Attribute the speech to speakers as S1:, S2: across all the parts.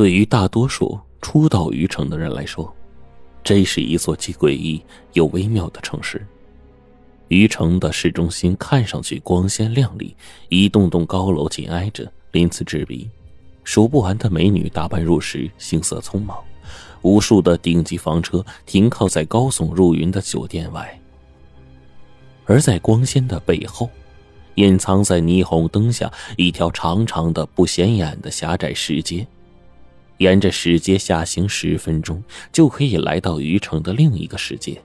S1: 对于大多数初到虞城的人来说，这是一座既诡异又微妙的城市。虞城的市中心看上去光鲜亮丽，一栋栋高楼紧挨着，鳞次栉比，数不完的美女打扮入时，行色匆忙，无数的顶级房车停靠在高耸入云的酒店外。而在光鲜的背后，隐藏在霓虹灯下一条长长的、不显眼的狭窄石阶。沿着石阶下行十分钟，就可以来到虞城的另一个世界。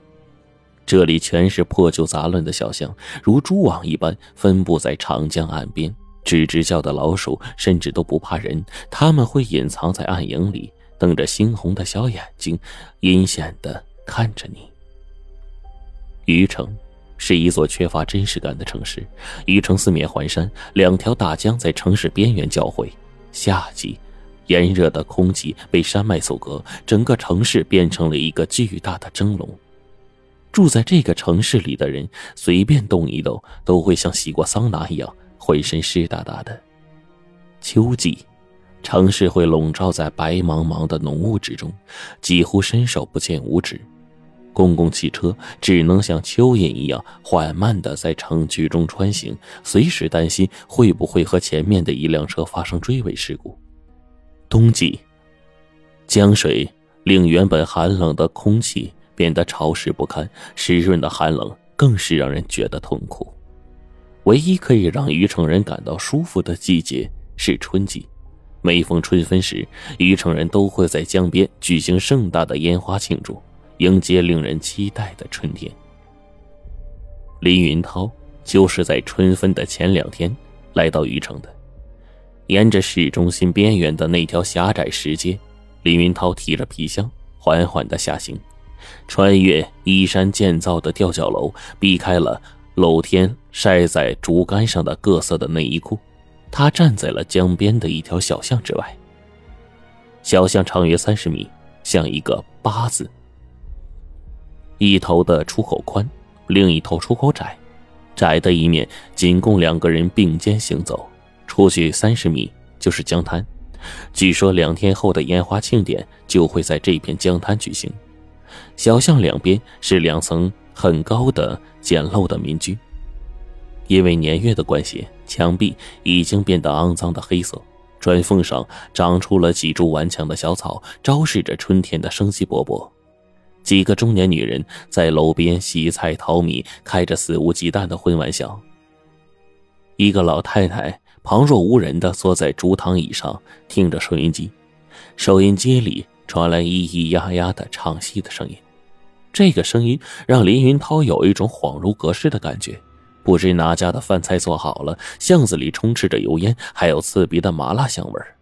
S1: 这里全是破旧杂乱的小巷，如蛛网一般分布在长江岸边。吱吱叫的老鼠甚至都不怕人，它们会隐藏在暗影里，瞪着猩红的小眼睛，阴险的看着你。虞城是一座缺乏真实感的城市。虞城四面环山，两条大江在城市边缘交汇。夏季，炎热的空气被山脉阻隔，整个城市变成了一个巨大的蒸笼。住在这个城市里的人，随便动一动都会像洗过桑拿一样，浑身湿哒哒的。秋季，城市会笼罩在白茫茫的浓雾之中，几乎伸手不见五指。公共汽车只能像蚯蚓一样缓慢的在城区中穿行，随时担心会不会和前面的一辆车发生追尾事故。冬季，江水令原本寒冷的空气。变得潮湿不堪，湿润的寒冷更是让人觉得痛苦。唯一可以让虞城人感到舒服的季节是春季，每逢春分时，虞城人都会在江边举行盛大的烟花庆祝，迎接令人期待的春天。林云涛就是在春分的前两天来到虞城的，沿着市中心边缘的那条狭窄石阶，林云涛提着皮箱缓缓的下行。穿越依山建造的吊脚楼，避开了露天晒在竹竿上的各色的内衣裤，他站在了江边的一条小巷之外。小巷长约三十米，像一个八字，一头的出口宽，另一头出口窄，窄的一面仅供两个人并肩行走。出去三十米就是江滩，据说两天后的烟花庆典就会在这片江滩举行。小巷两边是两层很高的简陋的民居，因为年月的关系，墙壁已经变得肮脏的黑色，砖缝上长出了几株顽强的小草，昭示着春天的生机勃勃。几个中年女人在楼边洗菜淘米，开着肆无忌惮的荤玩笑。一个老太太旁若无人的坐在竹躺椅上，听着收音机，收音机里。传来咿咿呀呀的唱戏的声音，这个声音让林云涛有一种恍如隔世的感觉。不知哪家的饭菜做好了，巷子里充斥着油烟，还有刺鼻的麻辣香味儿。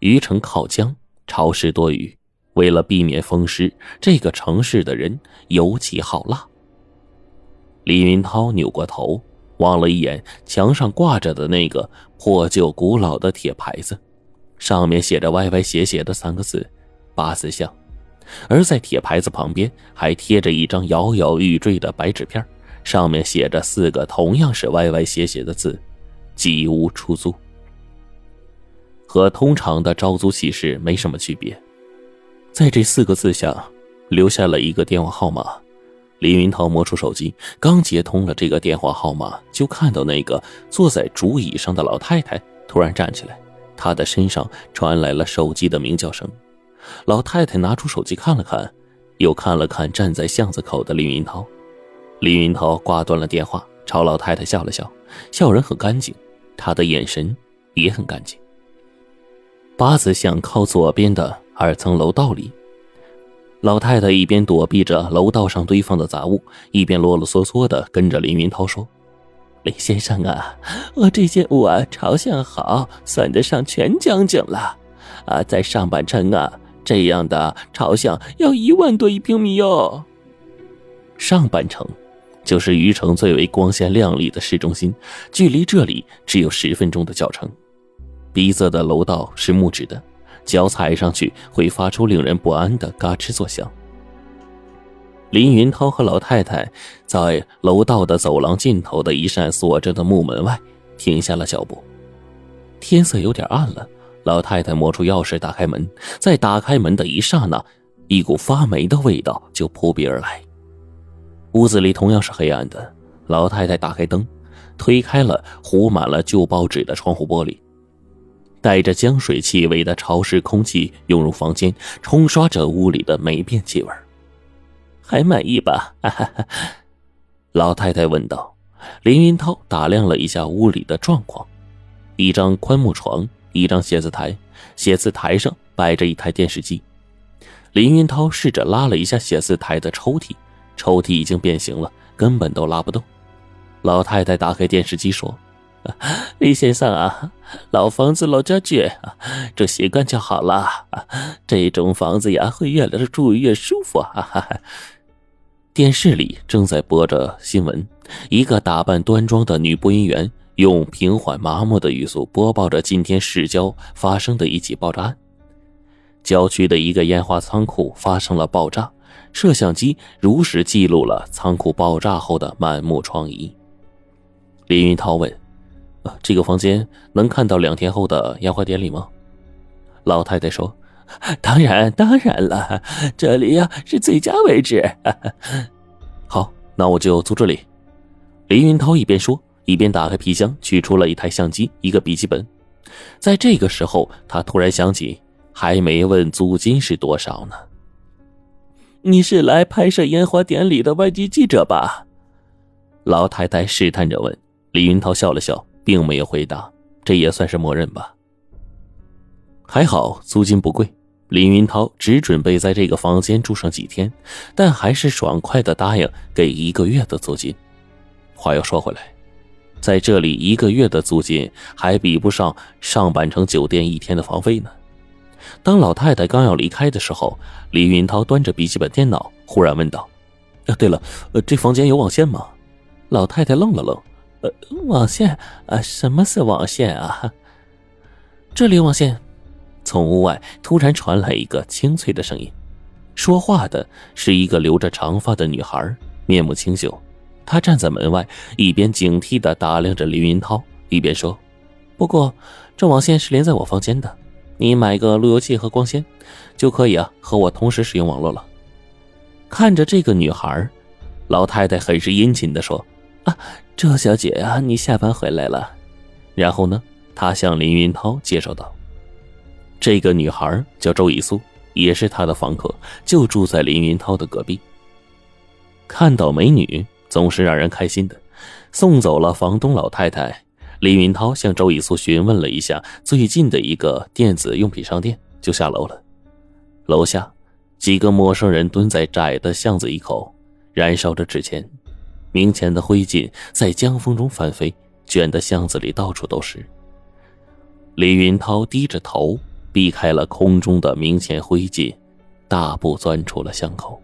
S1: 虞城靠江，潮湿多雨，为了避免风湿，这个城市的人尤其好辣。林云涛扭过头，望了一眼墙上挂着的那个破旧古老的铁牌子。上面写着歪歪斜斜的三个字“八字巷”，而在铁牌子旁边还贴着一张摇摇欲坠的白纸片，上面写着四个同样是歪歪斜斜的字：“吉屋出租”。和通常的招租启事没什么区别，在这四个字下留下了一个电话号码。李云涛摸出手机，刚接通了这个电话号码，就看到那个坐在竹椅上的老太太突然站起来。她的身上传来了手机的鸣叫声，老太太拿出手机看了看，又看了看站在巷子口的李云涛。李云涛挂断了电话，朝老太太笑了笑，笑容很干净，他的眼神也很干净。八字巷靠左边的二层楼道里，老太太一边躲避着楼道上堆放的杂物，一边啰啰嗦嗦的跟着林云涛说。林先生啊，我这间屋啊朝向好，算得上全江景了。啊，在上半城啊，这样的朝向要一万多一平米哟。上半城，就是虞城最为光鲜亮丽的市中心，距离这里只有十分钟的脚程。逼仄的楼道是木质的，脚踩上去会发出令人不安的嘎吱作响。林云涛和老太太在楼道的走廊尽头的一扇锁着的木门外停下了脚步。天色有点暗了，老太太摸出钥匙打开门，在打开门的一刹那，一股发霉的味道就扑鼻而来。屋子里同样是黑暗的，老太太打开灯，推开了糊满了旧报纸的窗户玻璃，带着江水气味的潮湿空气涌入房间，冲刷着屋里的霉变气味。还满意吧？老太太问道。林云涛打量了一下屋里的状况：一张宽木床，一张写字台，写字台上摆着一台电视机。林云涛试着拉了一下写字台的抽屉。抽屉已经变形了，根本都拉不动。老太太打开电视机说：“ 李先生啊，老房子老家具，这习惯就好了。这种房子呀，会越来住越舒服。”电视里正在播着新闻，一个打扮端庄的女播音员用平缓麻木的语速播报着今天市郊发生的一起爆炸案：郊区的一个烟花仓库发生了爆炸。摄像机如实记录了仓库爆炸后的满目疮痍。林云涛问：“这个房间能看到两天后的烟花典礼吗？”老太太说：“当然，当然了，这里呀是最佳位置。”好，那我就租这里。林云涛一边说，一边打开皮箱，取出了一台相机、一个笔记本。在这个时候，他突然想起，还没问租金是多少呢。你是来拍摄烟花典礼的外地记者吧？老太太试探着问。李云涛笑了笑，并没有回答。这也算是默认吧。还好租金不贵，林云涛只准备在这个房间住上几天，但还是爽快的答应给一个月的租金。话又说回来，在这里一个月的租金还比不上上半城酒店一天的房费呢。当老太太刚要离开的时候，李云涛端着笔记本电脑，忽然问道：“啊，对了，呃，这房间有网线吗？”老太太愣了愣：“呃，网线啊？什么是网线啊？”这里网线。从屋外突然传来一个清脆的声音，说话的是一个留着长发的女孩，面目清秀。她站在门外，一边警惕的打量着林云涛，一边说：“不过，这网线是连在我房间的。”你买个路由器和光纤，就可以啊和我同时使用网络了。看着这个女孩，老太太很是殷勤的说：“啊，周小姐啊，你下班回来了。”然后呢，他向林云涛介绍道：“这个女孩叫周以苏，也是他的房客，就住在林云涛的隔壁。看到美女总是让人开心的。”送走了房东老太太。林云涛向周以苏询问了一下最近的一个电子用品商店，就下楼了。楼下，几个陌生人蹲在窄的巷子一口，燃烧着纸钱，明钱的灰烬在江风中翻飞，卷得巷子里到处都是。李云涛低着头，避开了空中的明钱灰烬，大步钻出了巷口。